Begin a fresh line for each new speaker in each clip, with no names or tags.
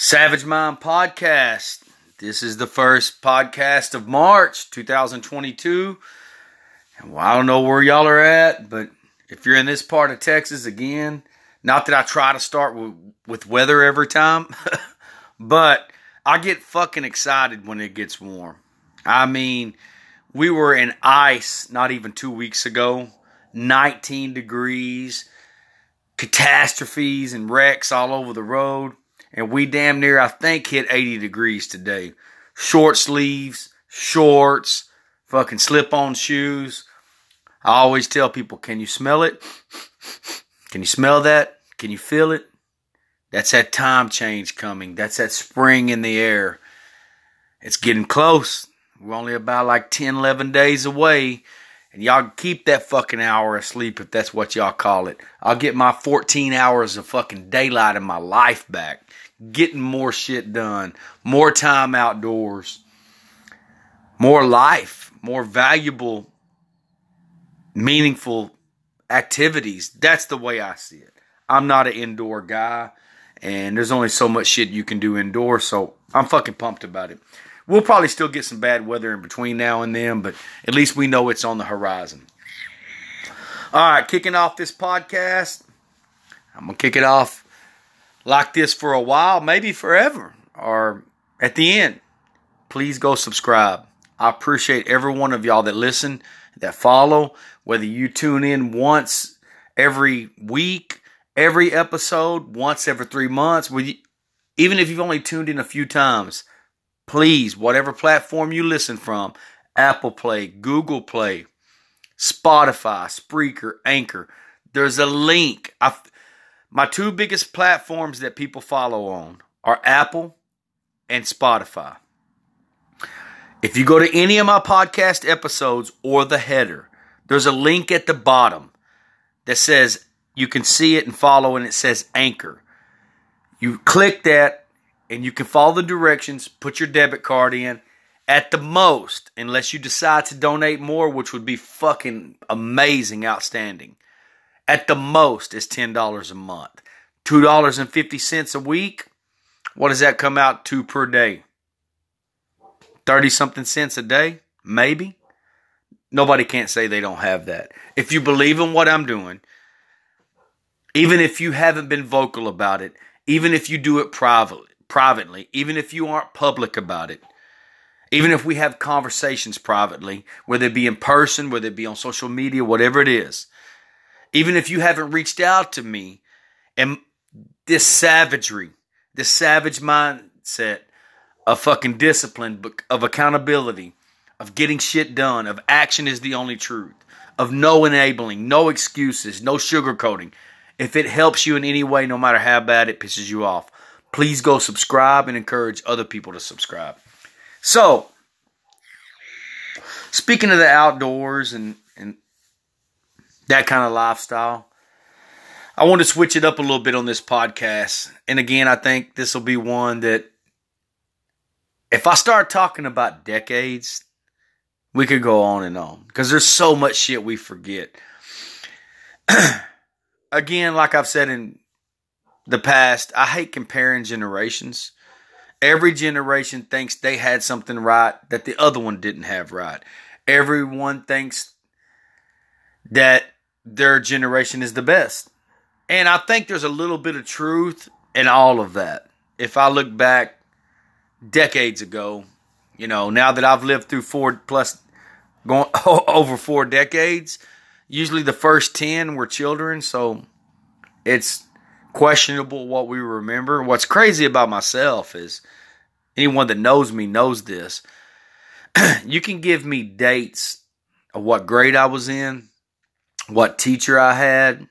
Savage Mind Podcast. This is the first podcast of March 2022. And well, I don't know where y'all are at, but if you're in this part of Texas again, not that I try to start with, with weather every time, but I get fucking excited when it gets warm. I mean, we were in ice not even two weeks ago, 19 degrees, catastrophes and wrecks all over the road and we damn near, I think, hit 80 degrees today. Short sleeves, shorts, fucking slip on shoes. I always tell people, can you smell it? Can you smell that? Can you feel it? That's that time change coming. That's that spring in the air. It's getting close. We're only about like 10, 11 days away. And y'all keep that fucking hour of sleep if that's what y'all call it. I'll get my 14 hours of fucking daylight in my life back getting more shit done, more time outdoors, more life, more valuable, meaningful activities. That's the way I see it. I'm not an indoor guy, and there's only so much shit you can do indoors, so I'm fucking pumped about it. We'll probably still get some bad weather in between now and then, but at least we know it's on the horizon. All right, kicking off this podcast. I'm going to kick it off like this for a while, maybe forever, or at the end, please go subscribe. I appreciate every one of y'all that listen, that follow, whether you tune in once every week, every episode, once every three months, even if you've only tuned in a few times, please, whatever platform you listen from, Apple Play, Google Play, Spotify, Spreaker, Anchor, there's a link. I, my two biggest platforms that people follow on are Apple and Spotify. If you go to any of my podcast episodes or the header, there's a link at the bottom that says you can see it and follow, and it says Anchor. You click that and you can follow the directions, put your debit card in. At the most, unless you decide to donate more, which would be fucking amazing, outstanding at the most is $10 a month. $2.50 a week. What does that come out to per day? 30 something cents a day? Maybe. Nobody can't say they don't have that. If you believe in what I'm doing, even if you haven't been vocal about it, even if you do it privately, privately, even if you aren't public about it, even if we have conversations privately, whether it be in person, whether it be on social media, whatever it is, even if you haven't reached out to me, and this savagery, this savage mindset of fucking discipline, of accountability, of getting shit done, of action is the only truth, of no enabling, no excuses, no sugarcoating. If it helps you in any way, no matter how bad it pisses you off, please go subscribe and encourage other people to subscribe. So, speaking of the outdoors and, and that kind of lifestyle. I want to switch it up a little bit on this podcast. And again, I think this will be one that if I start talking about decades, we could go on and on because there's so much shit we forget. again, like I've said in the past, I hate comparing generations. Every generation thinks they had something right that the other one didn't have right. Everyone thinks that their generation is the best. And I think there's a little bit of truth in all of that. If I look back decades ago, you know, now that I've lived through four plus going over four decades, usually the first 10 were children, so it's questionable what we remember. What's crazy about myself is anyone that knows me knows this. you can give me dates of what grade I was in, what teacher I had.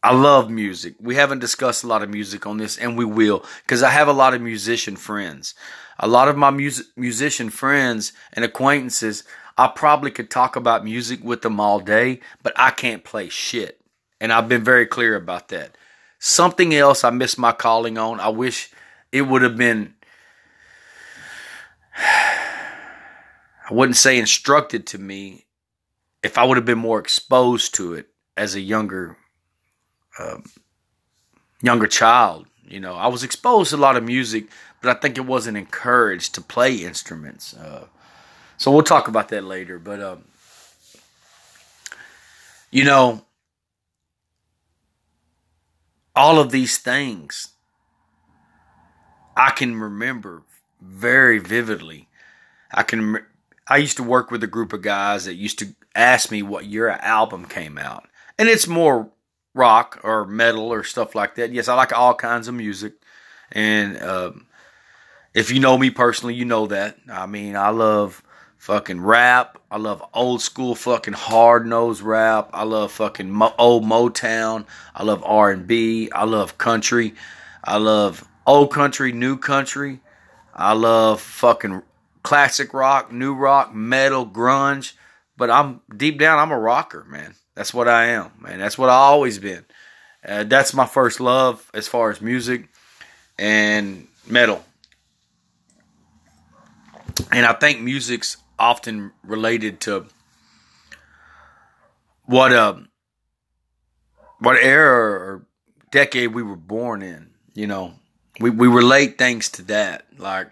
I love music. We haven't discussed a lot of music on this, and we will because I have a lot of musician friends. A lot of my music musician friends and acquaintances, I probably could talk about music with them all day, but I can't play shit. And I've been very clear about that. Something else I missed my calling on. I wish it would have been I wouldn't say instructed to me if I would have been more exposed to it as a younger, um, younger child, You know, I was exposed to a lot of music, but I think it wasn't encouraged to play instruments. Uh, so we'll talk about that later. But um, you know, all of these things I can remember very vividly. I can. I used to work with a group of guys that used to ask me what year an album came out, and it's more rock or metal or stuff like that. Yes, I like all kinds of music, and um, if you know me personally, you know that. I mean, I love fucking rap. I love old school fucking hard nosed rap. I love fucking mo- old Motown. I love R and B. I love country. I love old country, new country. I love fucking classic rock, new rock, metal, grunge. But I'm deep down, I'm a rocker, man. That's what I am, man. That's what I always been. Uh, that's my first love as far as music and metal. And I think music's often related to what uh what era or decade we were born in. You know, we we relate things to that. Like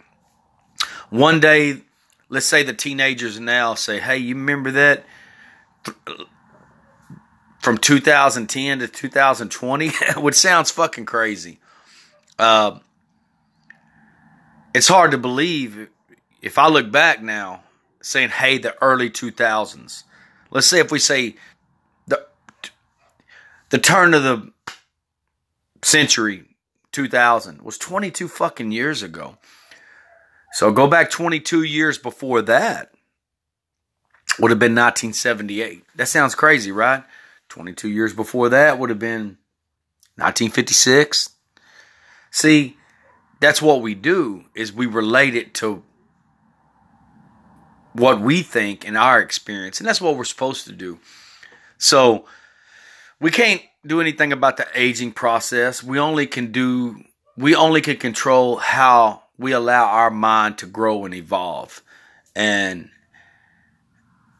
one day, let's say the teenagers now say, "Hey, you remember that?" From 2010 to 2020, which sounds fucking crazy. Uh, it's hard to believe if I look back now, saying, "Hey, the early 2000s." Let's say if we say the the turn of the century 2000 was 22 fucking years ago. So go back 22 years before that would have been 1978. That sounds crazy, right? 22 years before that would have been 1956. See, that's what we do is we relate it to what we think in our experience, and that's what we're supposed to do. So we can't do anything about the aging process. We only can do we only can control how we allow our mind to grow and evolve. And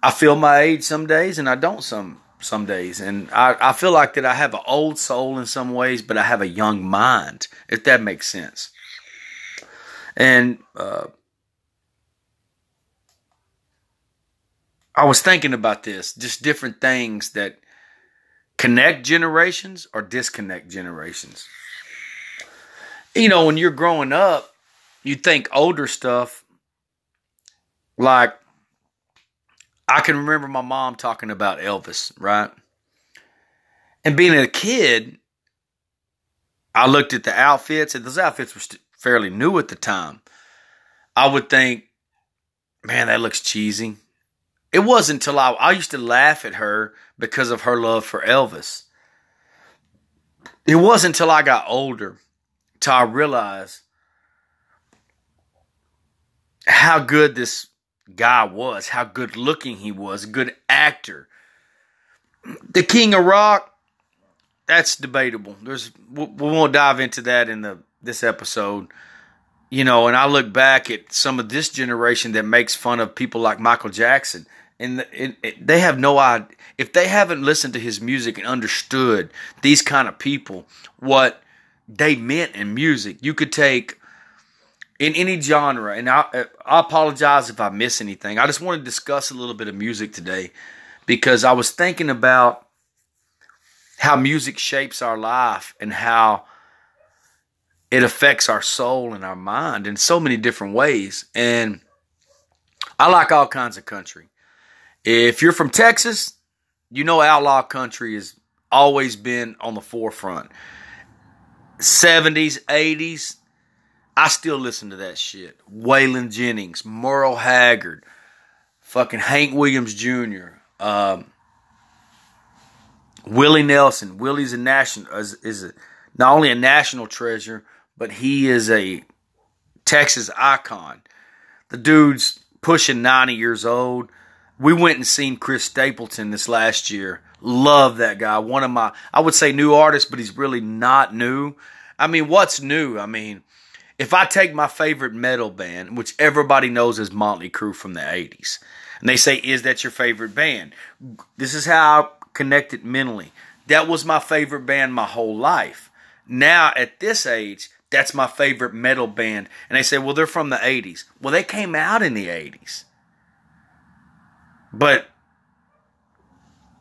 I feel my age some days and I don't some some days. And I, I feel like that I have an old soul in some ways, but I have a young mind, if that makes sense. And uh, I was thinking about this, just different things that connect generations or disconnect generations. You know, when you're growing up, you think older stuff like I can remember my mom talking about Elvis, right? And being a kid, I looked at the outfits, and those outfits were fairly new at the time. I would think, man, that looks cheesy. It wasn't until I, I used to laugh at her because of her love for Elvis. It wasn't until I got older till I realized how good this guy was, how good looking he was, good actor. The King of Rock, that's debatable. There's we won't dive into that in the this episode. You know, and I look back at some of this generation that makes fun of people like Michael Jackson and they have no idea if they haven't listened to his music and understood these kind of people what they meant in music you could take in any genre and I, I apologize if i miss anything. I just want to discuss a little bit of music today because i was thinking about how music shapes our life and how it affects our soul and our mind in so many different ways. And i like all kinds of country if you're from Texas, you know outlaw country has always been on the forefront. 70s, 80s, I still listen to that shit. Waylon Jennings, Merle Haggard, fucking Hank Williams Jr., um, Willie Nelson. Willie's a national is, is a, not only a national treasure, but he is a Texas icon. The dude's pushing 90 years old we went and seen Chris Stapleton this last year. Love that guy. One of my, I would say new artist, but he's really not new. I mean, what's new? I mean, if I take my favorite metal band, which everybody knows is Motley Crue from the 80s, and they say, Is that your favorite band? This is how I connected mentally. That was my favorite band my whole life. now at this age, that's my favorite metal band. And they say, well, they're from the 80s. Well, they came out in the 80s. But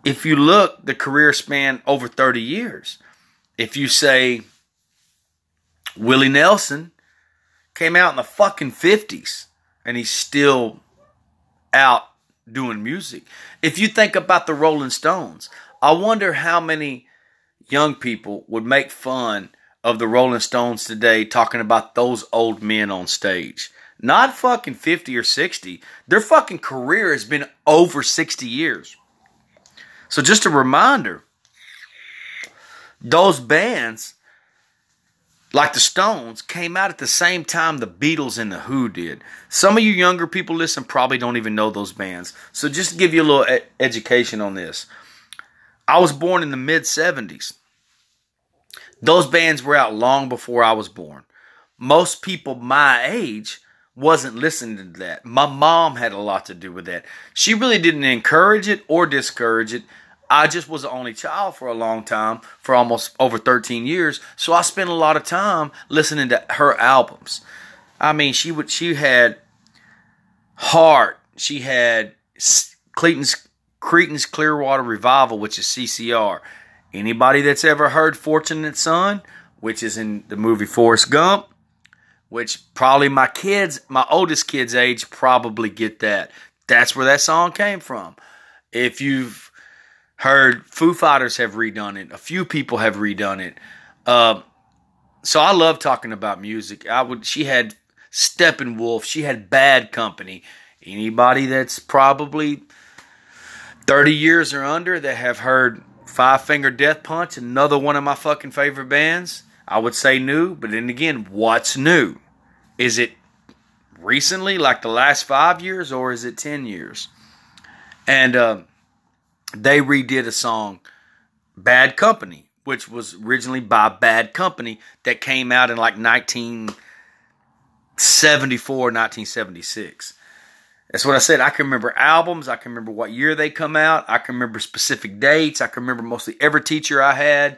if you look, the career span over 30 years. If you say Willie Nelson came out in the fucking 50s and he's still out doing music. If you think about the Rolling Stones, I wonder how many young people would make fun of the Rolling Stones today talking about those old men on stage. Not fucking 50 or 60. Their fucking career has been over 60 years. So just a reminder those bands like the Stones came out at the same time the Beatles and the Who did. Some of you younger people listen probably don't even know those bands. So just to give you a little ed- education on this. I was born in the mid 70s. Those bands were out long before I was born. Most people my age wasn't listening to that. My mom had a lot to do with that. She really didn't encourage it or discourage it. I just was the only child for a long time, for almost over 13 years. So I spent a lot of time listening to her albums. I mean, she would she had Heart, she had Clayton's Creedence Clearwater Revival, which is CCR. Anybody that's ever heard Fortunate Son, which is in the movie Forrest Gump, which probably my kids, my oldest kids' age, probably get that. That's where that song came from. If you've Heard Foo Fighters have redone it. A few people have redone it. Uh, so I love talking about music. I would. She had Steppenwolf. She had Bad Company. Anybody that's probably thirty years or under that have heard Five Finger Death Punch, another one of my fucking favorite bands. I would say new, but then again, what's new? Is it recently, like the last five years, or is it ten years? And uh, they redid a song, Bad Company, which was originally by Bad Company that came out in like 1974, 1976. That's what I said. I can remember albums. I can remember what year they come out. I can remember specific dates. I can remember mostly every teacher I had.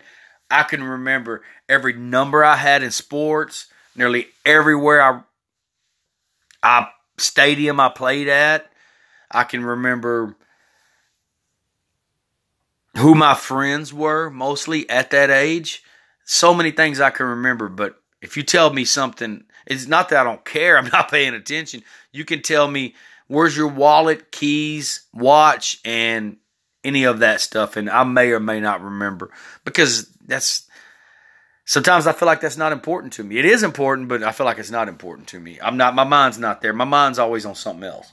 I can remember every number I had in sports. Nearly everywhere I, I stadium I played at. I can remember who my friends were mostly at that age. So many things I can remember, but if you tell me something, it's not that I don't care, I'm not paying attention. You can tell me where's your wallet, keys, watch, and any of that stuff, and I may or may not remember because that's sometimes I feel like that's not important to me. It is important, but I feel like it's not important to me. I'm not, my mind's not there. My mind's always on something else.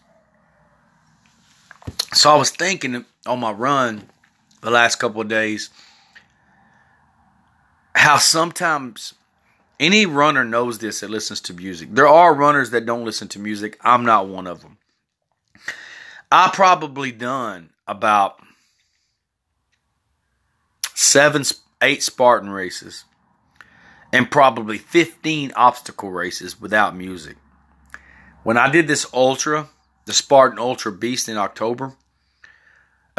So I was thinking on my run the last couple of days how sometimes any runner knows this that listens to music. There are runners that don't listen to music. I'm not one of them. I probably done about seven, eight Spartan races and probably 15 obstacle races without music. When I did this ultra, the Spartan Ultra Beast in October,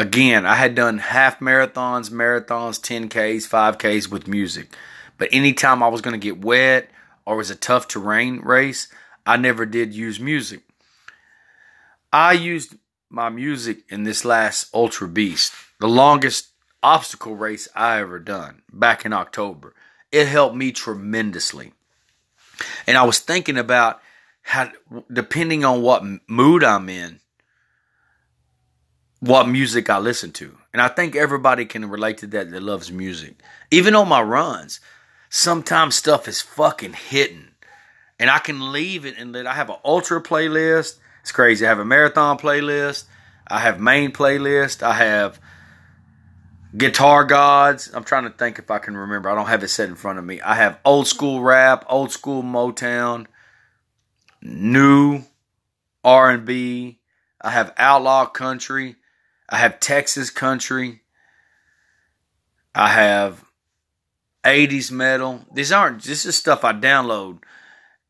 Again, I had done half marathons, marathons, 10Ks, 5Ks with music. But anytime I was going to get wet or was a tough terrain race, I never did use music. I used my music in this last Ultra Beast, the longest obstacle race I ever done back in October. It helped me tremendously. And I was thinking about how, depending on what mood I'm in, what music I listen to. And I think everybody can relate to that that loves music. Even on my runs, sometimes stuff is fucking hitting. And I can leave it and let I have an ultra playlist. It's crazy. I have a marathon playlist. I have main playlist. I have guitar gods. I'm trying to think if I can remember. I don't have it set in front of me. I have old school rap, old school Motown, new R&B. I have outlaw country. I have Texas country. I have 80s metal. These aren't this is stuff I download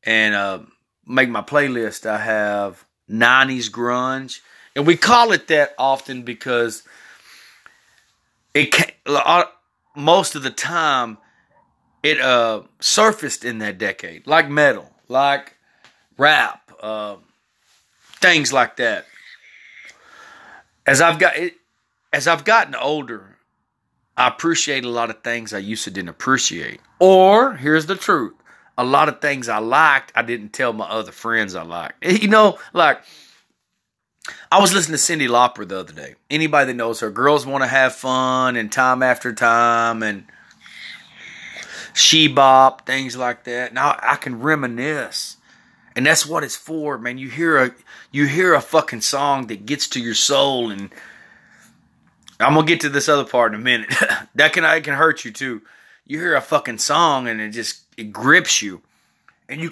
and uh, make my playlist. I have 90s grunge, and we call it that often because it can, most of the time it uh surfaced in that decade, like metal, like rap, uh, things like that. As I've got it, as I've gotten older, I appreciate a lot of things I used to didn't appreciate. Or here's the truth: a lot of things I liked, I didn't tell my other friends I liked. You know, like I was listening to Cyndi Lauper the other day. Anybody that knows her, girls want to have fun and time after time and she bop, things like that. Now I can reminisce. And that's what it's for, man. You hear a you hear a fucking song that gets to your soul and I'm gonna get to this other part in a minute. that can I can hurt you too. You hear a fucking song and it just it grips you. And you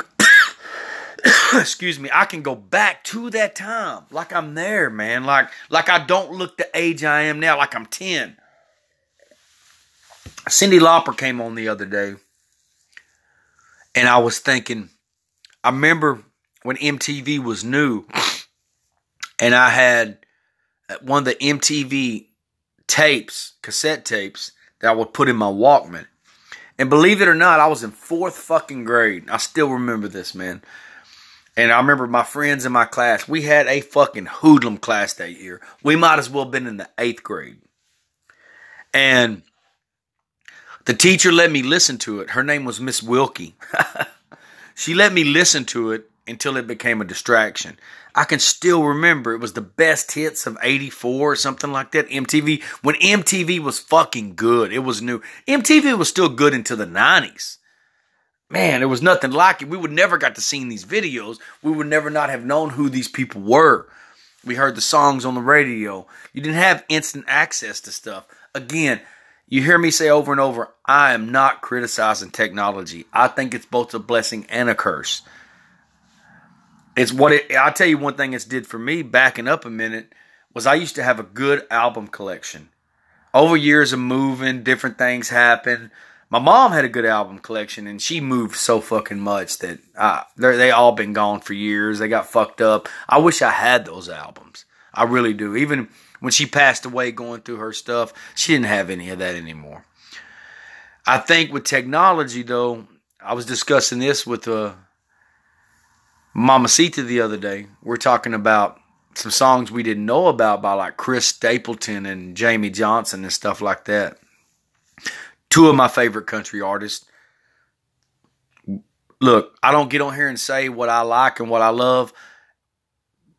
excuse me, I can go back to that time like I'm there, man. Like like I don't look the age I am now, like I'm 10. Cyndi Lauper came on the other day, and I was thinking, I remember when MTV was new, and I had one of the MTV tapes, cassette tapes, that I would put in my Walkman. And believe it or not, I was in fourth fucking grade. I still remember this, man. And I remember my friends in my class, we had a fucking hoodlum class that year. We might as well have been in the eighth grade. And the teacher let me listen to it. Her name was Miss Wilkie. she let me listen to it until it became a distraction. I can still remember it was the best hits of 84 or something like that. MTV, when MTV was fucking good, it was new. MTV was still good until the 90s. Man, there was nothing like it. We would never got to seeing these videos. We would never not have known who these people were. We heard the songs on the radio. You didn't have instant access to stuff. Again, you hear me say over and over, I am not criticizing technology. I think it's both a blessing and a curse. It's what it, I'll tell you one thing it's did for me, backing up a minute, was I used to have a good album collection. Over years of moving, different things happen. My mom had a good album collection, and she moved so fucking much that uh, they all been gone for years. They got fucked up. I wish I had those albums. I really do. Even when she passed away going through her stuff, she didn't have any of that anymore. I think with technology, though, I was discussing this with uh, Mamacita the other day. We're talking about some songs we didn't know about by like Chris Stapleton and Jamey Johnson and stuff like that. Two of my favorite country artists. Look, I don't get on here and say what I like and what I love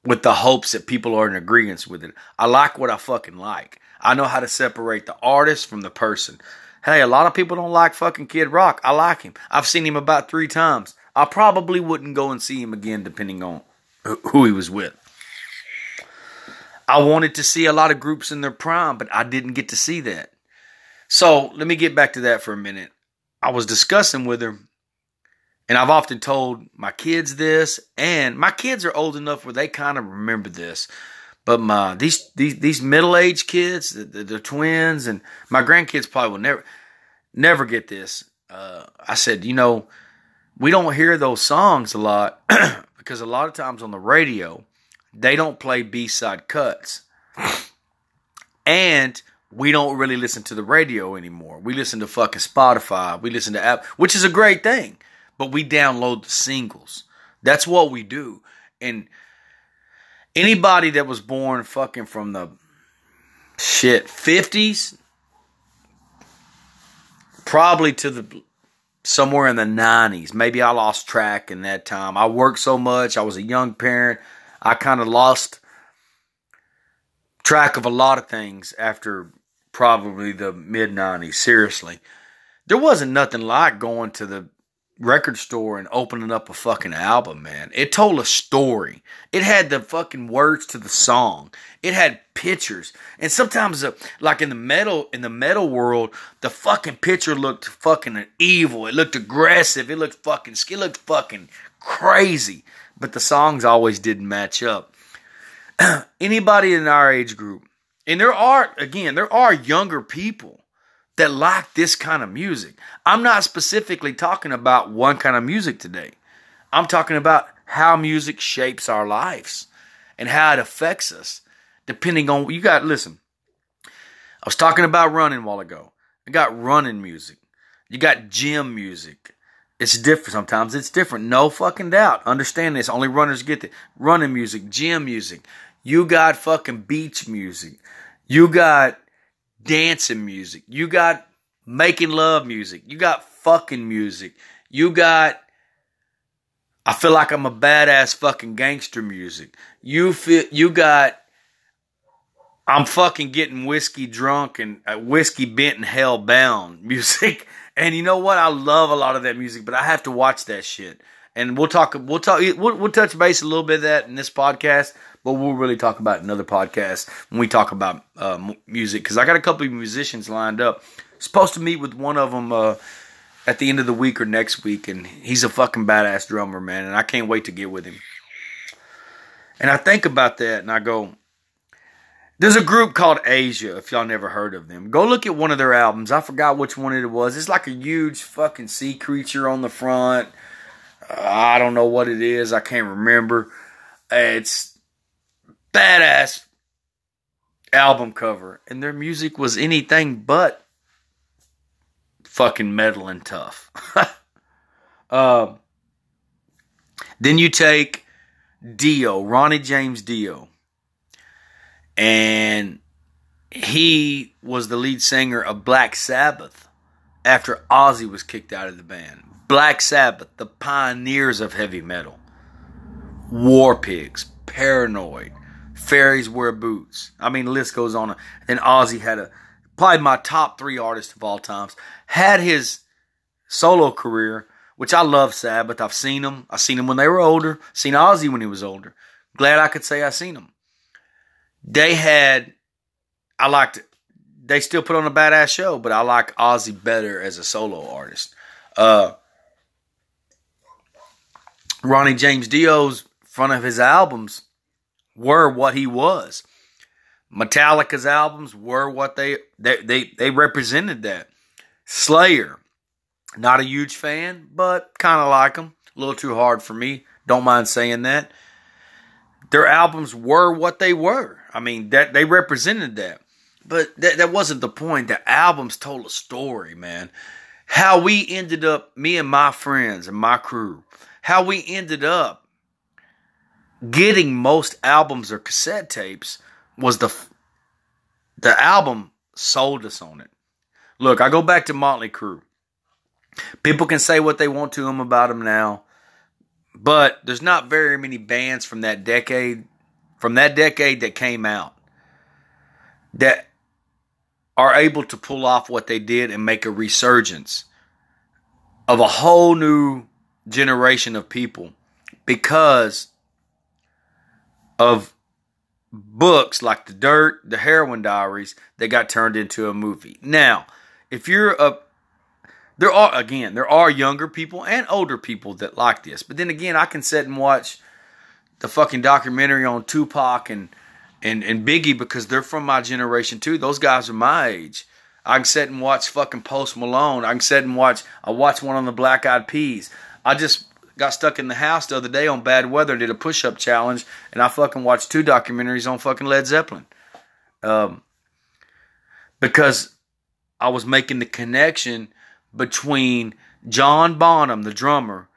with the hopes that people are in agreement with it. I like what I fucking like. I know how to separate the artist from the person. Hey, a lot of people don't like fucking Kid Rock. I like him. I've seen him about three times. I probably wouldn't go and see him again depending on who he was with. I wanted to see a lot of groups in their prime, but I didn't get to see that. So let me get back to that for a minute. I was discussing with her and I've often told my kids this, and my kids are old enough where they kind of remember this. But my these these these middle aged kids, the, the, the, twins, and my grandkids probably will never never get this. Uh, I said, you know, we don't hear those songs a lot because a lot of times on the radio they don't play B side cuts, and we don't really listen to the radio anymore. We listen to fucking Spotify. We listen to app, which is a great thing but we download the singles. That's what we do. And anybody that was born fucking from the shit 50s probably to the somewhere in the 90s. Maybe I lost track in that time. I worked so much. I was a young parent. I kind of lost track of a lot of things after probably the mid 90s. Seriously. There wasn't nothing like going to the record store and opening up a fucking album, man. It told a story. It had the fucking words to the song. It had pictures. And sometimes uh, like in the metal in the metal world, the fucking picture looked fucking evil. It looked aggressive. It looked fucking it looked fucking crazy. But the songs always didn't match up. Anybody in our age group, and there are again, there are younger people that like this kind of music. I'm not specifically talking about one kind of music today. I'm talking about how music shapes our lives and how it affects us depending on you got listen. I was talking about running a while ago. I got running music. You got gym music. It's different. Sometimes it's different. No fucking doubt. Understand this. Only runners get it. Running music, gym music. You got fucking beach music. You got dancing music. You got making love music. You got fucking music. You got I feel like I'm a badass fucking gangster music. You feel you got I'm fucking getting whiskey drunk and uh, whiskey bent and hell bound music. And you know what? I love a lot of that music, but I have to watch that shit. And we'll talk. We'll talk. We'll, we'll touch base a little bit of that in this podcast, but we'll really talk about another podcast when we talk about uh, music. Because I got a couple of musicians lined up. Supposed to meet with one of them uh, at the end of the week or next week, and he's a fucking badass drummer, man. And I can't wait to get with him. And I think about that, and I go, there's a group called Asia, if y'all never heard of them. Go look at one of their albums. I forgot which one it was. It's like a huge fucking sea creature on the front. Uh, I don't know what it is. I can't remember. It's badass album cover. And their music was anything but fucking metal and tough. uh, then you take Dio, Ronnie James Dio and he was the lead singer of Black Sabbath after Ozzy was kicked out of the band. Black Sabbath, the pioneers of heavy metal. War Pigs, Paranoid, Fairies Wear Boots. I mean, the list goes on. And Ozzy had a probably my top three artists of all times. Had his solo career, which I love Sabbath. I've seen them. I've seen them when they were older. Seen Ozzy when he was older. Glad I could say I seen them they had I liked It. they still put on a badass show, but I like Ozzy better as a solo artist. Uh, Ronnie James Dio's front of his albums were what he was. Metallica's albums were what they they they, they represented that. Slayer, not a huge fan, but kind of like them. A little too hard for me. Don't mind saying that. Their albums were what they were. I mean, that they represented that. But that, that wasn't the point. The albums told a story, man. How we ended up, me and my friends and my crew, how we ended up getting most albums or cassette tapes was the the album sold us on it. Look, I go back to Motley Crue. People can say what they want to them about them now, but there's not very many bands from that decade from that decade that came out that are able to pull off what they did and make a resurgence of a whole new generation of people because of books like The Dirt, The Heroin Diaries that got turned into a movie. Now, if you're a there are again, there are younger people and older people that like this. But then again, I can sit and watch the fucking documentary on Tupac and and and Biggie because they're from my generation too. Those guys are my age. I can sit and watch fucking Post Malone. I can sit and watch. I watch one on the Black Eyed Peas. I just got stuck in the house the other day on bad weather did a push up challenge, and I fucking watched two documentaries on fucking Led Zeppelin. Um, because I was making the connection between John Bonham, the drummer,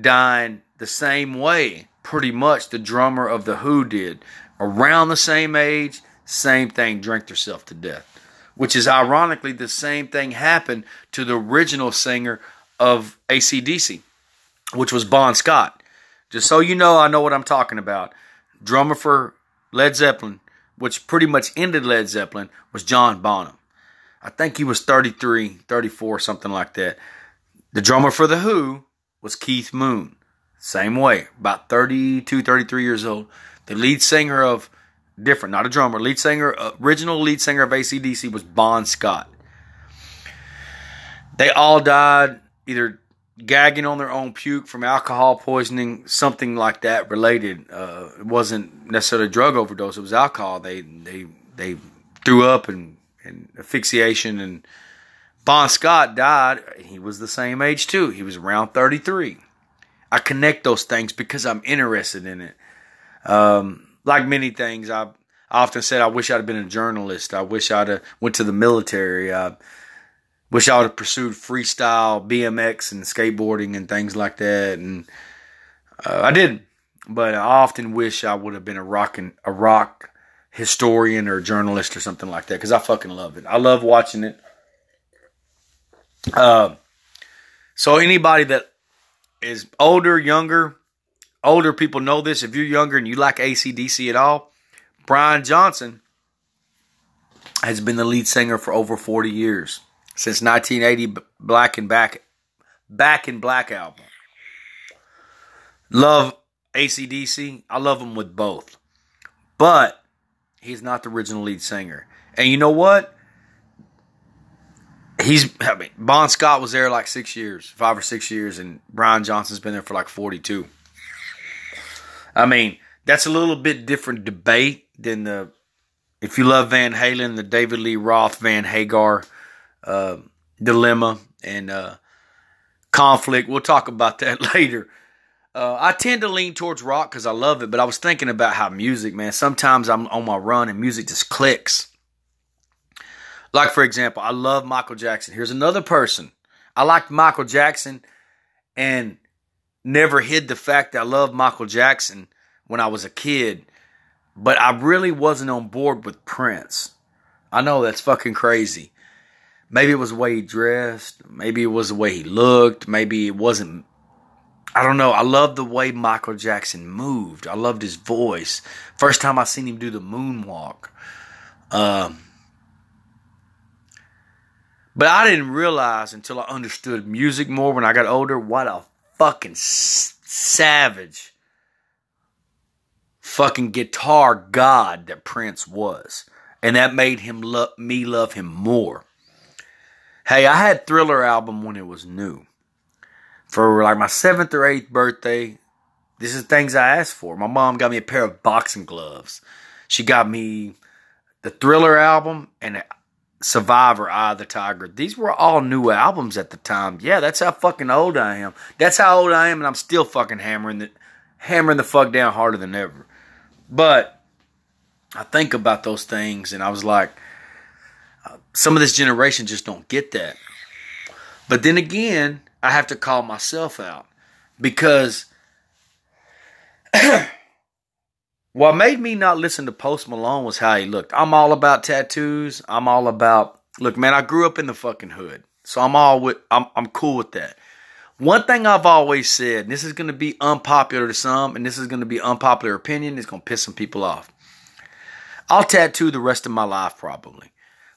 dying the same way pretty much the drummer of The Who did. Around the same age, same thing, drank herself to death. Which is ironically the same thing happened to the original singer of ACDC, which was Bon Scott. Just so you know, I know what I'm talking about. Drummer for Led Zeppelin, which pretty much ended Led Zeppelin, was John Bonham. I think he was 33, 34, something like that. The drummer for The Who was Keith Moon. Same way, about 32, 33 years old. The lead singer of, different, not a drummer, lead singer, original lead singer of ACDC was Bon Scott. They all died either gagging on their own puke from alcohol poisoning, something like that related. Uh, it wasn't necessarily a drug overdose; it was alcohol. They they they threw up and, and asphyxiation. And Bon Scott died. He was the same age too. He was around thirty three. I connect those things because I'm interested in it. Um, like many things, I, I often said I wish I'd have been a journalist. I wish I'd went to the military. Wish I would have pursued freestyle, BMX, and skateboarding and things like that. And uh, I did, but I often wish I would have been a rock and, a rock historian or journalist or something like that because I fucking love it. I love watching it. Uh, so anybody that is older, younger, older people know this. If you're younger and you like ACDC at all, Brian Johnson has been the lead singer for over 40 years since 1980 Black and Back Back in Black album. Love ACDC. I love him with both. But he's not the original lead singer. And you know what? He's I mean Bon Scott was there like six years, five or six years, and Brian Johnson's been there for like forty two. I mean, that's a little bit different debate than the if you love Van Halen, the David Lee Roth Van Hagar uh, dilemma and uh, conflict. We'll talk about that later. Uh, I tend to lean towards rock because I love it, but I was thinking about how music, man. Sometimes I'm on my run and music just clicks. Like for example, I love Michael Jackson. Here's another person. I liked Michael Jackson and never hid the fact that I loved Michael Jackson when I was a kid, but I really wasn't on board with Prince. I know that's fucking crazy. Maybe it was the way he dressed. Maybe it was the way he looked. Maybe it wasn't. I don't know. I love the way Michael Jackson moved. I loved his voice. First time I seen him do the moonwalk. Um, but I didn't realize until I understood music more when I got older what a fucking savage fucking guitar god that Prince was. And that made him love me love him more. Hey, I had Thriller album when it was new. For like my seventh or eighth birthday, this is things I asked for. My mom got me a pair of boxing gloves. She got me the Thriller album and Survivor, Eye of the Tiger. These were all new albums at the time. Yeah, that's how fucking old I am. That's how old I am, and I'm still fucking hammering the hammering the fuck down harder than ever. But I think about those things, and I was like, some of this generation just don't get that. But then again, I have to call myself out because what made me not listen to Post Malone was how he looked. I'm all about tattoos. I'm all about look, man. I grew up in the fucking hood, so I'm all with. I'm I'm cool with that. One thing I've always said, and this is going to be unpopular to some, and this is going to be unpopular opinion. It's going to piss some people off. I'll tattoo the rest of my life probably.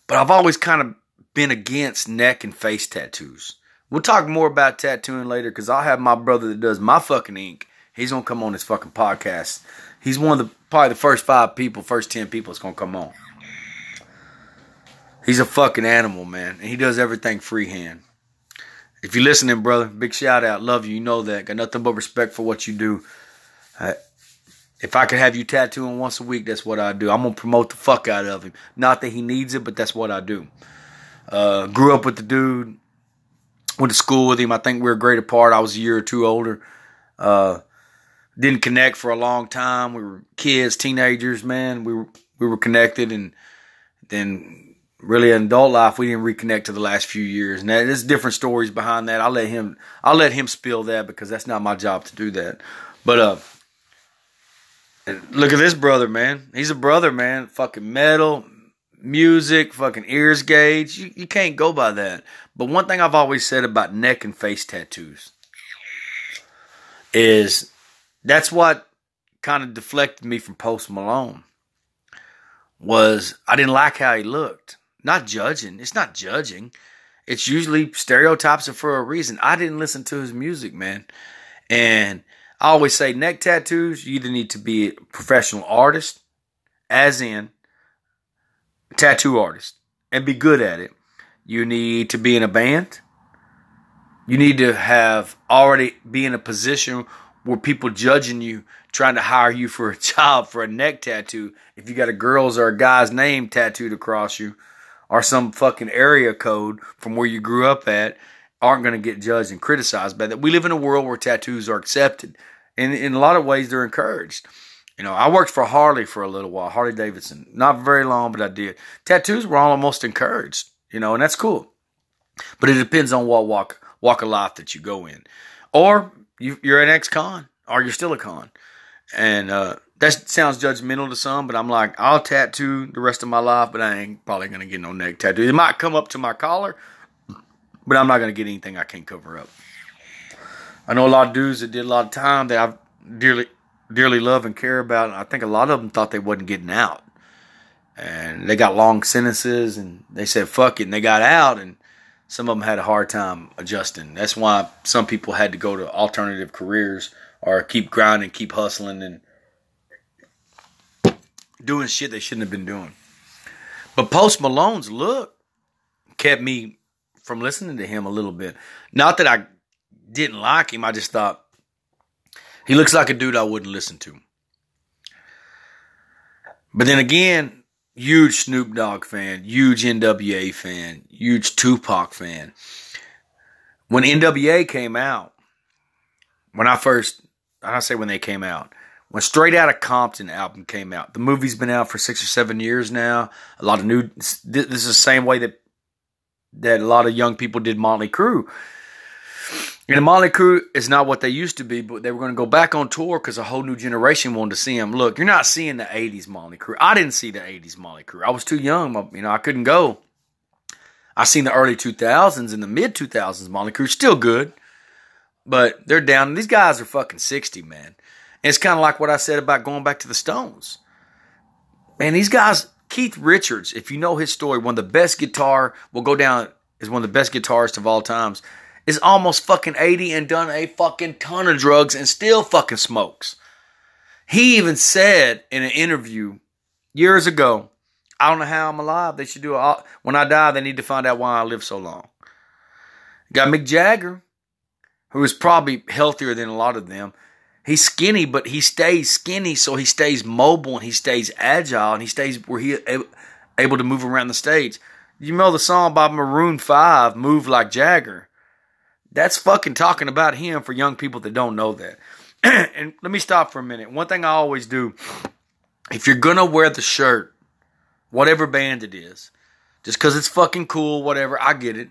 But I've always kind of been against neck and face tattoos. We'll talk more about tattooing later because I'll have my brother that does my fucking ink. He's gonna come on this fucking podcast. He's one of the probably the first five people, first ten people that's gonna come on. He's a fucking animal, man, and he does everything freehand. If you're listening, brother, big shout out. Love you. You know that. Got nothing but respect for what you do. Uh, if I could have you tattooing once a week, that's what I do. I'm gonna promote the fuck out of him. Not that he needs it, but that's what I do. Uh, grew up with the dude. Went to school with him. I think we are great apart. I was a year or two older. Uh, didn't connect for a long time. We were kids, teenagers, man. We were we were connected, and then really in adult life, we didn't reconnect to the last few years. And there's different stories behind that. I'll let him I'll let him spill that because that's not my job to do that. But uh look at this brother, man. He's a brother, man. Fucking metal, music, fucking ears gauge. You, you can't go by that. But one thing I've always said about neck and face tattoos is that's what kind of deflected me from Post Malone. Was I didn't like how he looked. Not judging. It's not judging. It's usually stereotypes are for a reason. I didn't listen to his music, man. And I always say neck tattoos, you either need to be a professional artist, as in tattoo artist, and be good at it. You need to be in a band. You need to have already be in a position where people judging you, trying to hire you for a job for a neck tattoo. If you got a girl's or a guy's name tattooed across you, or some fucking area code from where you grew up at, aren't going to get judged and criticized by that. We live in a world where tattoos are accepted and in a lot of ways they're encouraged. You know, I worked for Harley for a little while, Harley Davidson. Not very long, but I did. Tattoos were almost encouraged, you know, and that's cool. But it depends on what walk walk of life that you go in, or you, you're an ex-con, or you're still a con, and uh, that sounds judgmental to some. But I'm like, I'll tattoo the rest of my life, but I ain't probably gonna get no neck tattoo. It might come up to my collar, but I'm not gonna get anything I can't cover up. I know a lot of dudes that did a lot of time that I've dearly dearly love and care about. And I think a lot of them thought they wasn't getting out, and they got long sentences, and they said fuck it, and they got out, and some of them had a hard time adjusting. That's why some people had to go to alternative careers or keep grinding, keep hustling, and doing shit they shouldn't have been doing. But Post Malone's look kept me from listening to him a little bit. Not that I didn't like him, I just thought he looks like a dude I wouldn't listen to. But then again, huge Snoop Dogg fan, huge NWA fan, huge Tupac fan. When NWA came out, when I first, I say when they came out, when Straight Outta Compton album came out, the movie's been out for six or seven years now. A lot of new, this is the same way that that a lot of young people did Motley Crue. And the Motley Crue is not what they used to be, but they were going to go back on tour because a whole new generation wanted to see them. Look, you're not seeing the '80s Motley Crue. I didn't see the '80s Motley Crue. I was too young. You know, I couldn't go. I seen the early 2000s and the mid 2000s Motley Crue. Still good, but they're down. These guys are fucking 60, man. And it's kind of like what I said about going back to the Stones. Man, these guys, Keith Richards, if you know his story, one of the best guitar will go down as one of the best guitarists of all times is almost fucking 80 and done a fucking ton of drugs and still fucking smokes. He even said in an interview years ago, I don't know how I'm alive. They should do it. When I die, they need to find out why I live so long. Got Mick Jagger, who is probably healthier than a lot of them. He's skinny, but he stays skinny, so he stays mobile and he stays agile and he stays where he able to move around the stage. You know the song by Maroon Five, "Move Like Jagger." That's fucking talking about him for young people that don't know that. and let me stop for a minute. One thing I always do if you're gonna wear the shirt, whatever band it is, just because it's fucking cool, whatever, I get it.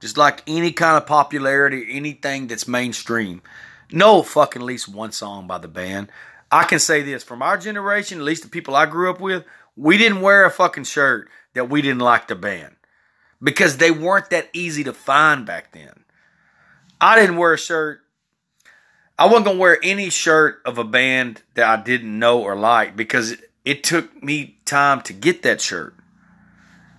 Just like any kind of popularity, anything that's mainstream. Know fucking at least one song by the band. I can say this from our generation, at least the people I grew up with, we didn't wear a fucking shirt that we didn't like the band because they weren't that easy to find back then. I didn't wear a shirt. I wasn't gonna wear any shirt of a band that I didn't know or like because it took me time to get that shirt.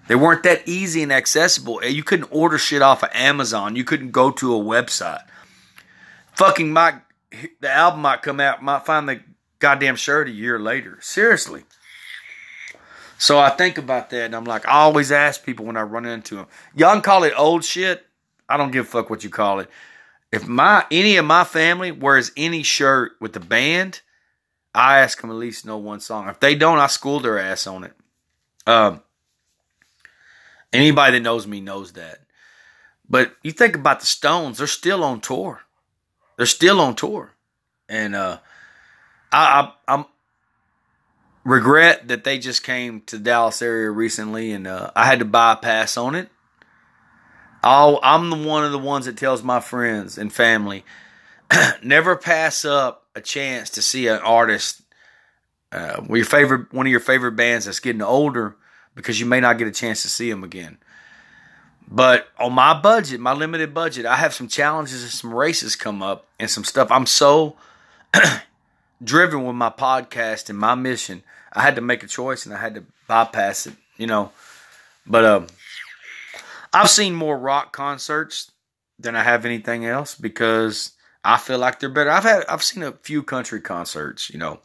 They weren't that easy and accessible. You couldn't order shit off of Amazon. You couldn't go to a website. Fucking might the album might come out, might find the goddamn shirt a year later. Seriously. So I think about that and I'm like, I always ask people when I run into them, y'all can call it old shit. I don't give a fuck what you call it. If my any of my family wears any shirt with the band, I ask them at least know one song. If they don't, I school their ass on it. Um, anybody that knows me knows that. But you think about the Stones; they're still on tour. They're still on tour, and uh, I, I am regret that they just came to the Dallas area recently, and uh, I had to bypass on it I'll, I'm the one of the ones that tells my friends and family never pass up a chance to see an artist, uh, your favorite one of your favorite bands that's getting older because you may not get a chance to see them again. But on my budget, my limited budget, I have some challenges and some races come up and some stuff. I'm so driven with my podcast and my mission. I had to make a choice and I had to bypass it, you know. But um I've seen more rock concerts than I have anything else because I feel like they're better. I've had I've seen a few country concerts, you know.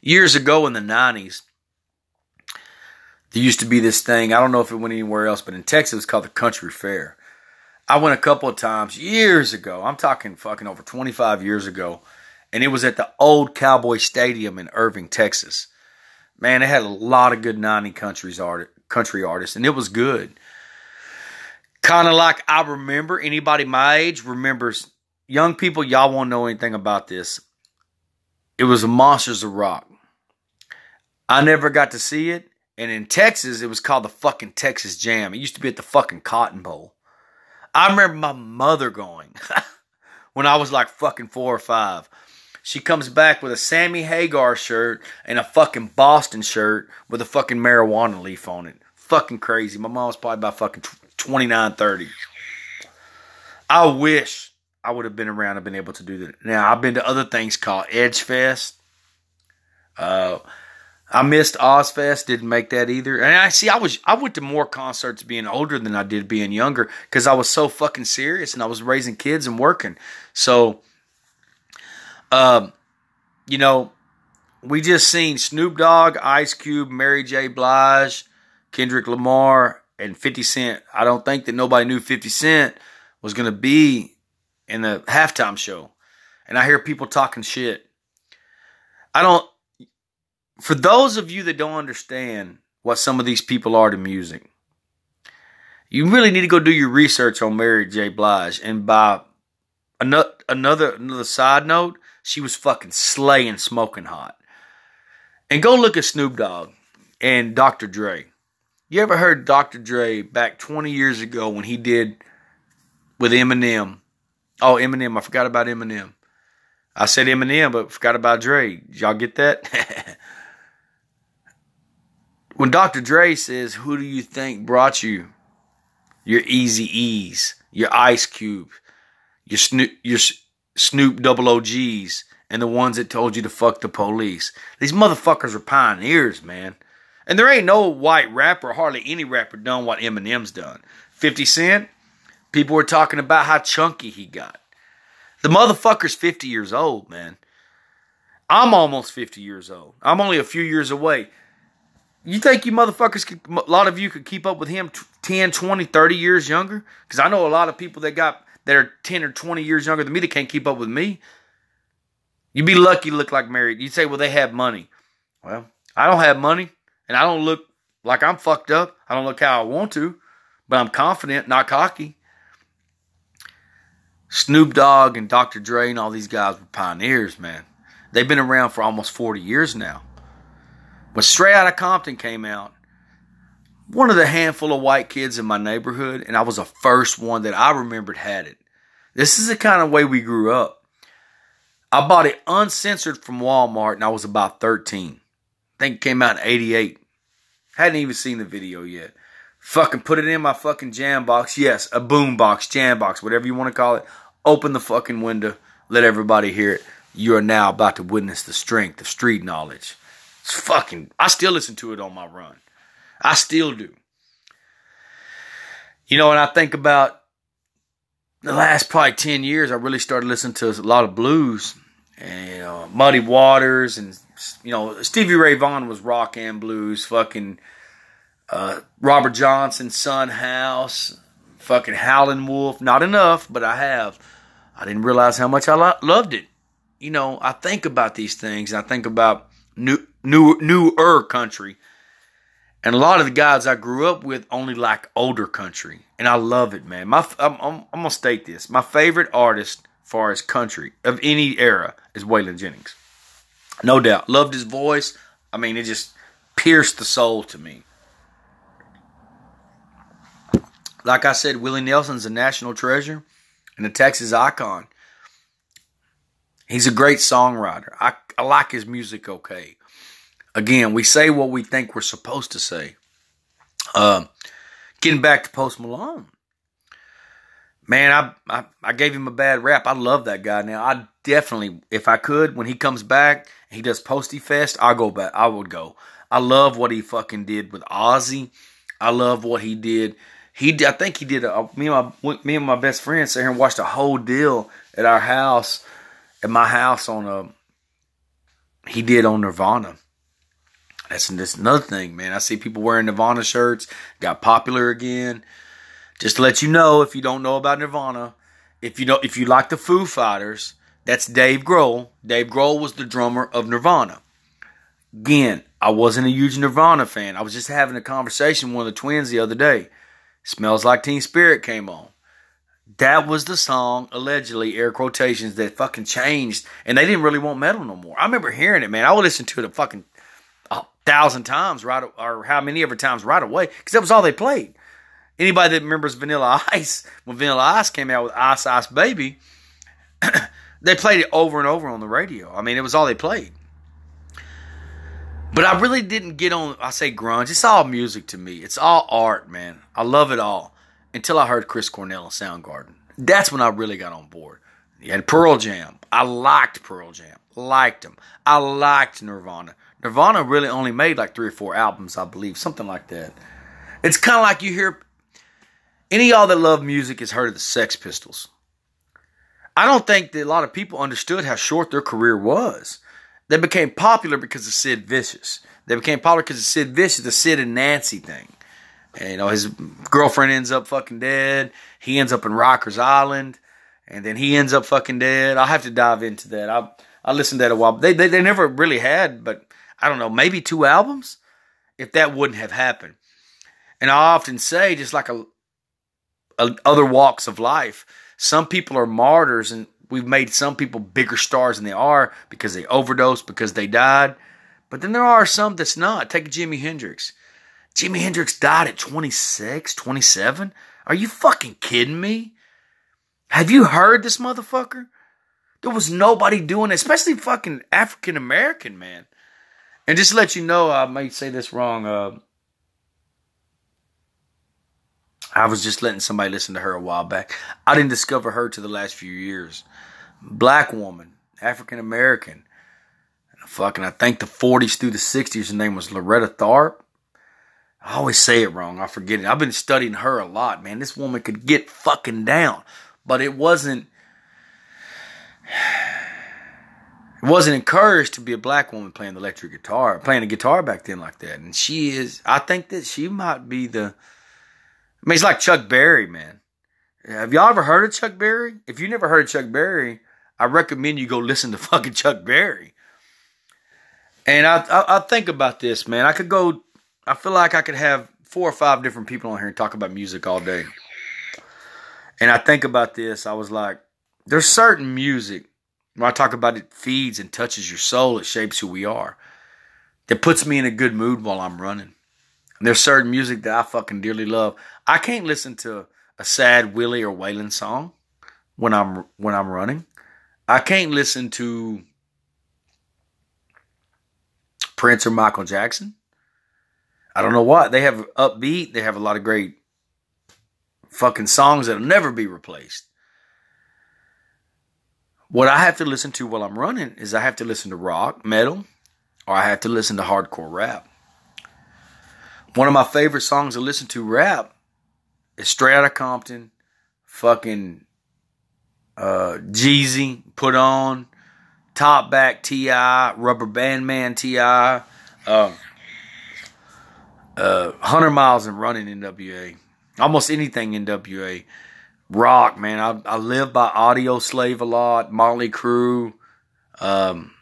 Years ago in the 90s, there used to be this thing, I don't know if it went anywhere else, but in Texas it was called the Country Fair. I went a couple of times years ago. I'm talking fucking over 25 years ago. And it was at the old Cowboy Stadium in Irving, Texas. Man, it had a lot of good 90 countries art, country artists, and it was good. Kind of like I remember, anybody my age remembers, young people, y'all won't know anything about this. It was a Monsters of Rock. I never got to see it. And in Texas, it was called the fucking Texas Jam. It used to be at the fucking Cotton Bowl. I remember my mother going when I was like fucking four or five. She comes back with a Sammy Hagar shirt and a fucking Boston shirt with a fucking marijuana leaf on it. Fucking crazy. My mom was probably about fucking 29, 30. I wish I would have been around and been able to do that. Now, I've been to other things called Edge Fest. Uh, I missed Ozzfest, didn't make that either. And I see, I was I went to more concerts being older than I did being younger because I was so fucking serious and I was raising kids and working. So, um, you know, we just seen Snoop Dogg, Ice Cube, Mary J. Blige, Kendrick Lamar, and 50 Cent. I don't think that nobody knew 50 Cent was going to be in the halftime show. And I hear people talking shit. I don't, for those of you that don't understand what some of these people are to music, you really need to go do your research on Mary J. Blige. And by another another another side note, she was fucking slaying, smoking hot. And go look at Snoop Dogg and Dr. Dre. You ever heard Dr. Dre back 20 years ago when he did with Eminem? Oh, Eminem. I forgot about Eminem. I said Eminem, but forgot about Dre. Y'all get that? when Dr. Dre says, Who do you think brought you your Easy E's, your Ice Cube, your Snoop, your Snoop Double OGs, and the ones that told you to fuck the police? These motherfuckers are pioneers, man. And there ain't no white rapper, hardly any rapper, done what Eminem's done. 50 Cent, people were talking about how chunky he got. The motherfucker's 50 years old, man. I'm almost 50 years old. I'm only a few years away. You think you motherfuckers, could, a lot of you could keep up with him 10, 20, 30 years younger? Because I know a lot of people that got that are 10 or 20 years younger than me that can't keep up with me. You'd be lucky to look like married. You'd say, well, they have money. Well, I don't have money, and I don't look like I'm fucked up. I don't look how I want to, but I'm confident, not cocky. Snoop Dogg and Dr. Dre and all these guys were pioneers, man. They've been around for almost 40 years now. When Straight Outta Compton came out, one of the handful of white kids in my neighborhood, and I was the first one that I remembered had it. This is the kind of way we grew up. I bought it uncensored from Walmart and I was about 13. I think it came out in 88. Hadn't even seen the video yet. Fucking put it in my fucking jam box. Yes, a boom box, jam box, whatever you want to call it. Open the fucking window. Let everybody hear it. You are now about to witness the strength of street knowledge. It's fucking. I still listen to it on my run. I still do. You know, and I think about the last probably 10 years, I really started listening to a lot of blues and uh, Muddy Waters and, you know, Stevie Ray Vaughan was rock and blues. Fucking uh, Robert Johnson, Son House, fucking Howlin' Wolf. Not enough, but I have. I didn't realize how much I lo- loved it. You know, I think about these things. I think about new, new, newer country. And a lot of the guys I grew up with only like older country. And I love it, man. My, I'm, I'm, I'm to state this. My favorite artist, far as country of any era, is Waylon Jennings. No doubt. Loved his voice. I mean, it just pierced the soul to me. Like I said, Willie Nelson's a national treasure and a Texas icon. He's a great songwriter. I, I like his music okay. Again, we say what we think we're supposed to say. Uh, getting back to Post Malone. Man, I, I, I gave him a bad rap. I love that guy. Now I definitely, if I could, when he comes back, he does Posty Fest. I'll go back. I would go. I love what he fucking did with Ozzy. I love what he did. He, I think he did. A, me and my me and my best friend sat here and watched a whole deal at our house, at my house on a. He did on Nirvana. That's, that's another thing, man. I see people wearing Nirvana shirts, got popular again. Just to let you know, if you don't know about Nirvana, if you don't, if you like the Foo Fighters, that's Dave Grohl. Dave Grohl was the drummer of Nirvana. Again, I wasn't a huge Nirvana fan. I was just having a conversation with one of the twins the other day. Smells Like Teen Spirit came on. That was the song, allegedly, air quotations, that fucking changed. And they didn't really want metal no more. I remember hearing it, man. I would listen to it a fucking a thousand times right or how many ever times right away because that was all they played. Anybody that remembers Vanilla Ice, when Vanilla Ice came out with Ice Ice Baby, they played it over and over on the radio. I mean, it was all they played. But I really didn't get on, I say grunge. It's all music to me. It's all art, man. I love it all. Until I heard Chris Cornell and Soundgarden. That's when I really got on board. And Pearl Jam. I liked Pearl Jam. Liked them. I liked Nirvana. Nirvana really only made like three or four albums, I believe. Something like that. It's kind of like you hear. Any y'all that love music has heard of the Sex Pistols. I don't think that a lot of people understood how short their career was. They became popular because of Sid Vicious. They became popular because of Sid Vicious, the Sid and Nancy thing. And, you know, his girlfriend ends up fucking dead. He ends up in Rikers Island, and then he ends up fucking dead. I'll have to dive into that. I I listened to that a while. They, they they never really had, but I don't know, maybe two albums. If that wouldn't have happened, and I often say, just like a other walks of life, some people are martyrs, and we've made some people bigger stars than they are because they overdosed, because they died. But then there are some that's not. Take Jimi Hendrix. Jimi Hendrix died at 26, 27. Are you fucking kidding me? Have you heard this motherfucker? There was nobody doing it, especially fucking African American, man. And just to let you know, I might say this wrong. Uh, I was just letting somebody listen to her a while back. I didn't discover her to the last few years. Black woman, African American. Fucking, I think the 40s through the 60s, her name was Loretta Tharp. I always say it wrong. I forget it. I've been studying her a lot, man. This woman could get fucking down, but it wasn't. It wasn't encouraged to be a black woman playing the electric guitar, playing a guitar back then like that. And she is. I think that she might be the. I mean, he's like Chuck Berry, man. Have y'all ever heard of Chuck Berry? If you never heard of Chuck Berry, I recommend you go listen to fucking Chuck Berry. And I, I, I think about this, man. I could go I feel like I could have four or five different people on here and talk about music all day. And I think about this, I was like, there's certain music when I talk about it feeds and touches your soul, it shapes who we are. That puts me in a good mood while I'm running. There's certain music that I fucking dearly love. I can't listen to a sad Willie or Waylon song when I'm when I'm running. I can't listen to Prince or Michael Jackson. I don't know what. They have upbeat, they have a lot of great fucking songs that'll never be replaced. What I have to listen to while I'm running is I have to listen to rock, metal, or I have to listen to hardcore rap. One of my favorite songs to listen to rap is Straight Outta Compton, fucking uh, Jeezy, Put On, Top Back T.I., Rubber Band Man T.I., um, uh, 100 miles and running NWA. Almost anything NWA. Rock, man. I, I live by Audio Slave a lot. Motley Crue. Um,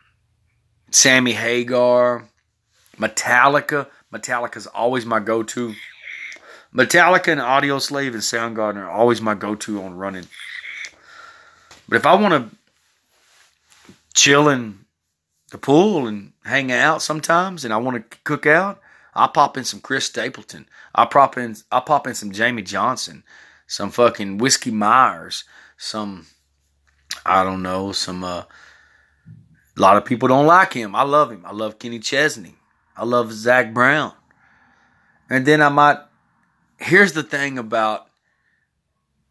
Sammy Hagar. Metallica. Metallica's always my go to. Metallica and Audio Slave and Soundgarden are always my go to on running. But if I want to chill in the pool and hang out sometimes and I want to cook out, I pop in some Chris Stapleton. I pop in I pop in some Jamie Johnson, some fucking Whiskey Myers, some I don't know, some uh a lot of people don't like him. I love him. I love Kenny Chesney. I love Zach Brown. And then I might here's the thing about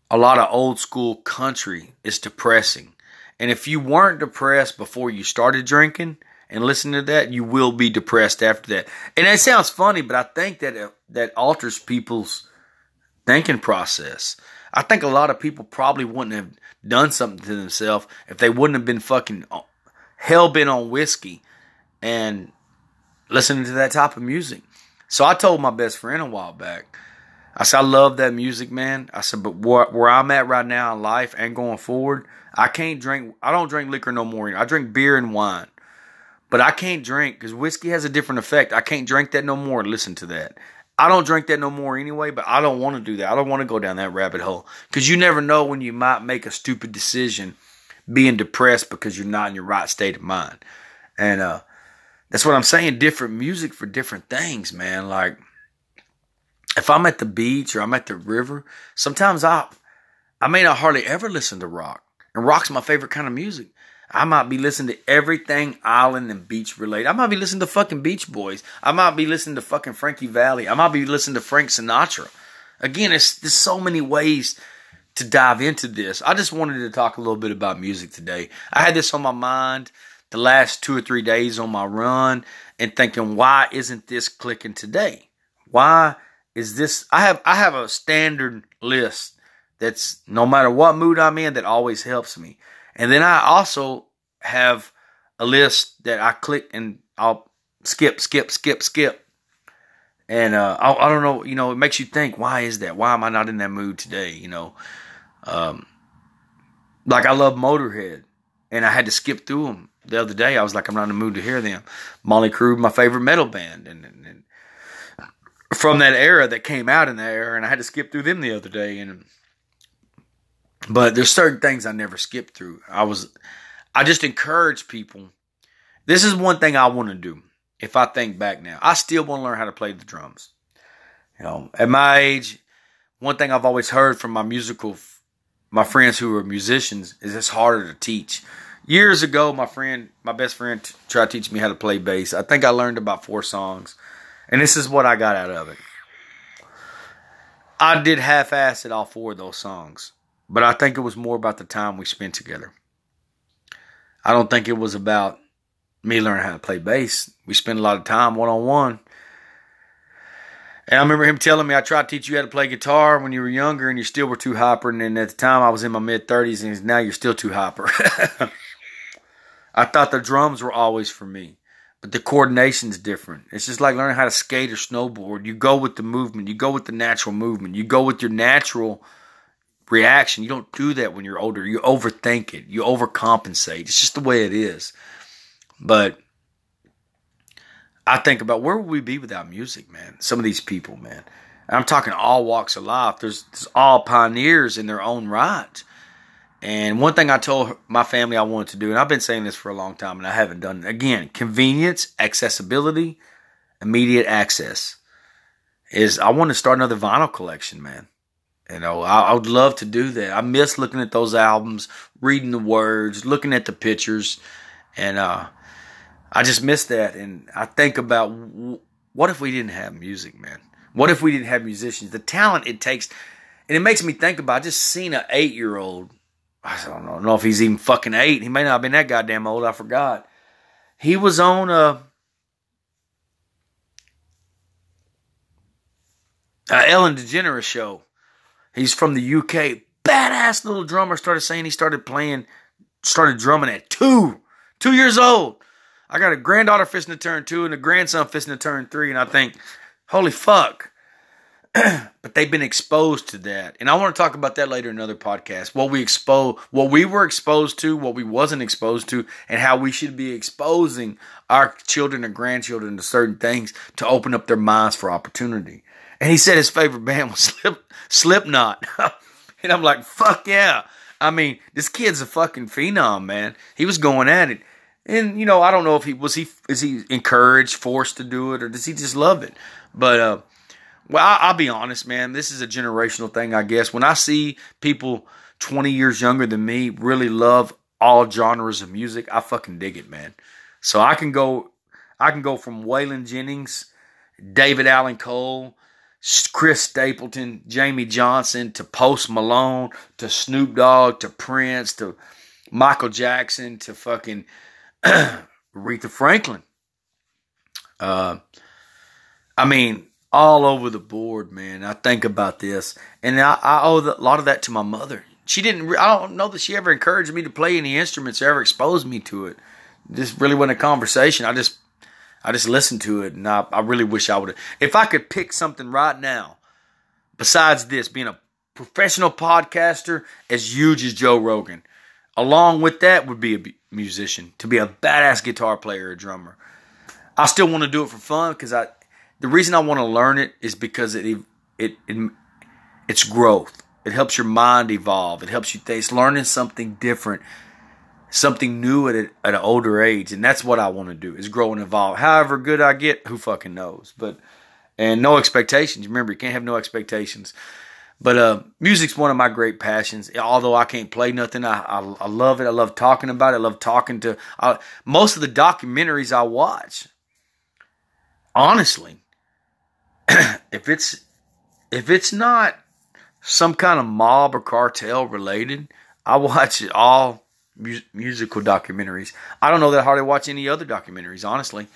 a lot of old school country is depressing. And if you weren't depressed before you started drinking, and listen to that, you will be depressed after that. And that sounds funny, but I think that that alters people's thinking process. I think a lot of people probably wouldn't have done something to themselves if they wouldn't have been fucking uh, hell bent on whiskey and listening to that type of music. So I told my best friend a while back. I said, I love that music, man. I said, but where, where I'm at right now in life and going forward, I can't drink. I don't drink liquor no more. I drink beer and wine. But I can't drink because whiskey has a different effect. I can't drink that no more. Listen to that. I don't drink that no more anyway, but I don't want to do that. I don't want to go down that rabbit hole because you never know when you might make a stupid decision being depressed because you're not in your right state of mind. And uh, that's what I'm saying. Different music for different things, man. Like, if I'm at the beach or I'm at the river, sometimes I I may not hardly ever listen to rock. And rock's my favorite kind of music. I might be listening to everything island and beach related. I might be listening to fucking Beach Boys. I might be listening to fucking Frankie Valli. I might be listening to Frank Sinatra. Again, there's so many ways to dive into this. I just wanted to talk a little bit about music today. I had this on my mind the last two or three days on my run and thinking, why isn't this clicking today? Why is this? I have I have a standard list that's no matter what mood I'm in that always helps me. And then I also have a list that I click and I'll skip, skip, skip, skip. And uh, I, I, don't know, you know, it makes you think, why is that? Why am I not in that mood today? You know, um, like I love Motorhead, and I had to skip through them the other day. I was like, I'm not in the mood to hear them. Molly Crew, my favorite metal band, and, and, and from that era that came out in that era, and I had to skip through them the other day. And but there's certain things I never skip through. I was, I just encourage people. This is one thing I want to do. If I think back now, I still want to learn how to play the drums. You know, at my age, one thing I've always heard from my musical, my friends who are musicians, is it's harder to teach. Years ago, my friend, my best friend, t- tried to teach me how to play bass. I think I learned about four songs, and this is what I got out of it. I did half-ass at all four of those songs. But I think it was more about the time we spent together. I don't think it was about me learning how to play bass. We spent a lot of time one on one. And I remember him telling me, I tried to teach you how to play guitar when you were younger and you still were too hyper. And then at the time I was in my mid 30s and now you're still too hyper. I thought the drums were always for me, but the coordination's different. It's just like learning how to skate or snowboard. You go with the movement, you go with the natural movement, you go with your natural reaction. You don't do that when you're older. You overthink it. You overcompensate. It's just the way it is. But I think about where would we be without music, man? Some of these people, man. I'm talking all walks of life. There's, there's all pioneers in their own right. And one thing I told my family I wanted to do, and I've been saying this for a long time, and I haven't done it. Again, convenience, accessibility, immediate access. Is I want to start another vinyl collection, man. You know, I, I, would love to do that. I miss looking at those albums, reading the words, looking at the pictures, and uh, I just miss that. And I think about what if we didn't have music, man? What if we didn't have musicians? The talent it takes, and it makes me think about. I just seen an eight year old. I don't know, know if he's even fucking eight. He may not have been that goddamn old. I forgot. He was on a. a Ellen DeGeneres show He's from the UK. Badass little drummer. Started saying he started playing, started drumming at two, two years old. I got a granddaughter fisting to turn two and a grandson fisting to turn three, and I think, holy fuck. but they've been exposed to that, and I want to talk about that later in another podcast. What we expose, what we were exposed to, what we wasn't exposed to, and how we should be exposing our children and grandchildren to certain things to open up their minds for opportunity. And he said his favorite band was Slip, Slipknot. and I'm like, fuck yeah. I mean, this kid's a fucking phenom, man. He was going at it. And, you know, I don't know if he was he is he encouraged, forced to do it, or does he just love it? But uh well, I, I'll be honest, man. This is a generational thing, I guess. When I see people 20 years younger than me really love all genres of music, I fucking dig it, man. So I can go I can go from Waylon Jennings, David Allan Cole, Chris Stapleton, Jamie Johnson, to Post Malone, to Snoop Dogg, to Prince, to Michael Jackson, to fucking Aretha Franklin. Uh, I mean, all over the board, man. I think about this, and I, I owe a lot of that to my mother. She didn't. I don't know that she ever encouraged me to play any instruments or ever exposed me to it. This really wasn't a conversation. I just I just listened to it, and I, I really wish I would. If I could pick something right now, besides this, being a professional podcaster as huge as Joe Rogan, along with that would be a musician, to be a badass guitar player or drummer. I still want to do it for fun because I. The reason I want to learn it is because it it, it it's growth. It helps your mind evolve. It helps you think. It's learning something different something new at, a, at an older age, and that's what I want to do is grow and evolve. However good I get, who fucking knows? But and no expectations. Remember, you can't have no expectations. But uh, music's one of my great passions. Although I can't play nothing, I, I, I love it. I love talking about it. I love talking to I, most of the documentaries I watch. Honestly, if it's if it's not some kind of mob or cartel related, I watch it all mu- musical documentaries. I don't know that I hardly watch any other documentaries, honestly.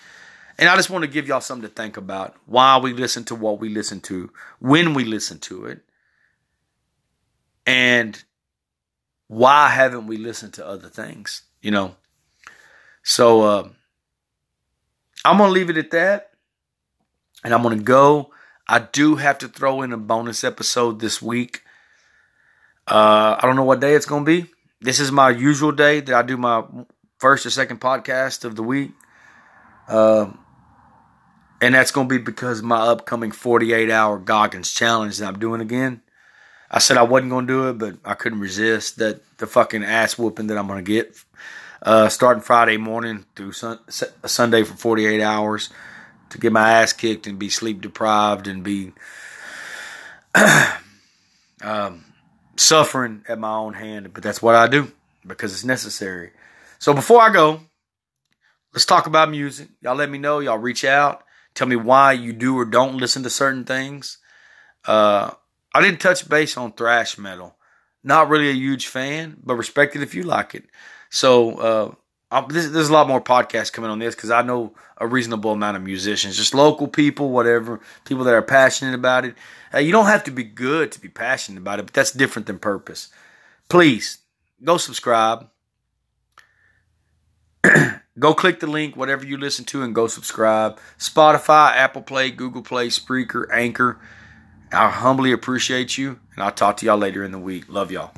And I just want to give y'all something to think about. Why we listen to what we listen to, when we listen to it, and why haven't we listened to other things? You know. So uh, I'm gonna leave it at that, and I'm gonna go. I do have to throw in a bonus episode this week. Uh, I don't know what day it's gonna be. This is my usual day that I do my first or second podcast of the week. Um, and that's going to be because my upcoming 48 hour Goggins challenge that I'm doing again. I said I wasn't going to do it, but I couldn't resist that the fucking ass whooping that I'm going to get. Uh, starting Friday morning through sun, Sunday for 48 hours to get my ass kicked and be sleep deprived and be um, suffering at my own hand. But that's what I do because it's necessary. So before I go, let's talk about music. Y'all let me know. Y'all reach out. Tell me why you do or don't listen to certain things. Uh, I didn't touch base on thrash metal. Not really a huge fan, but respect it if you like it. So uh, this, there's a lot more podcasts coming on this because I know a reasonable amount of musicians, just local people, whatever, people that are passionate about it. Uh, you don't have to be good to be passionate about it, but that's different than purpose. Please go subscribe. go click the link, whatever you listen to, and go subscribe. Spotify, Apple Play, Google Play, Spreaker, Anchor. I humbly appreciate you, and I'll talk to y'all later in the week. Love y'all.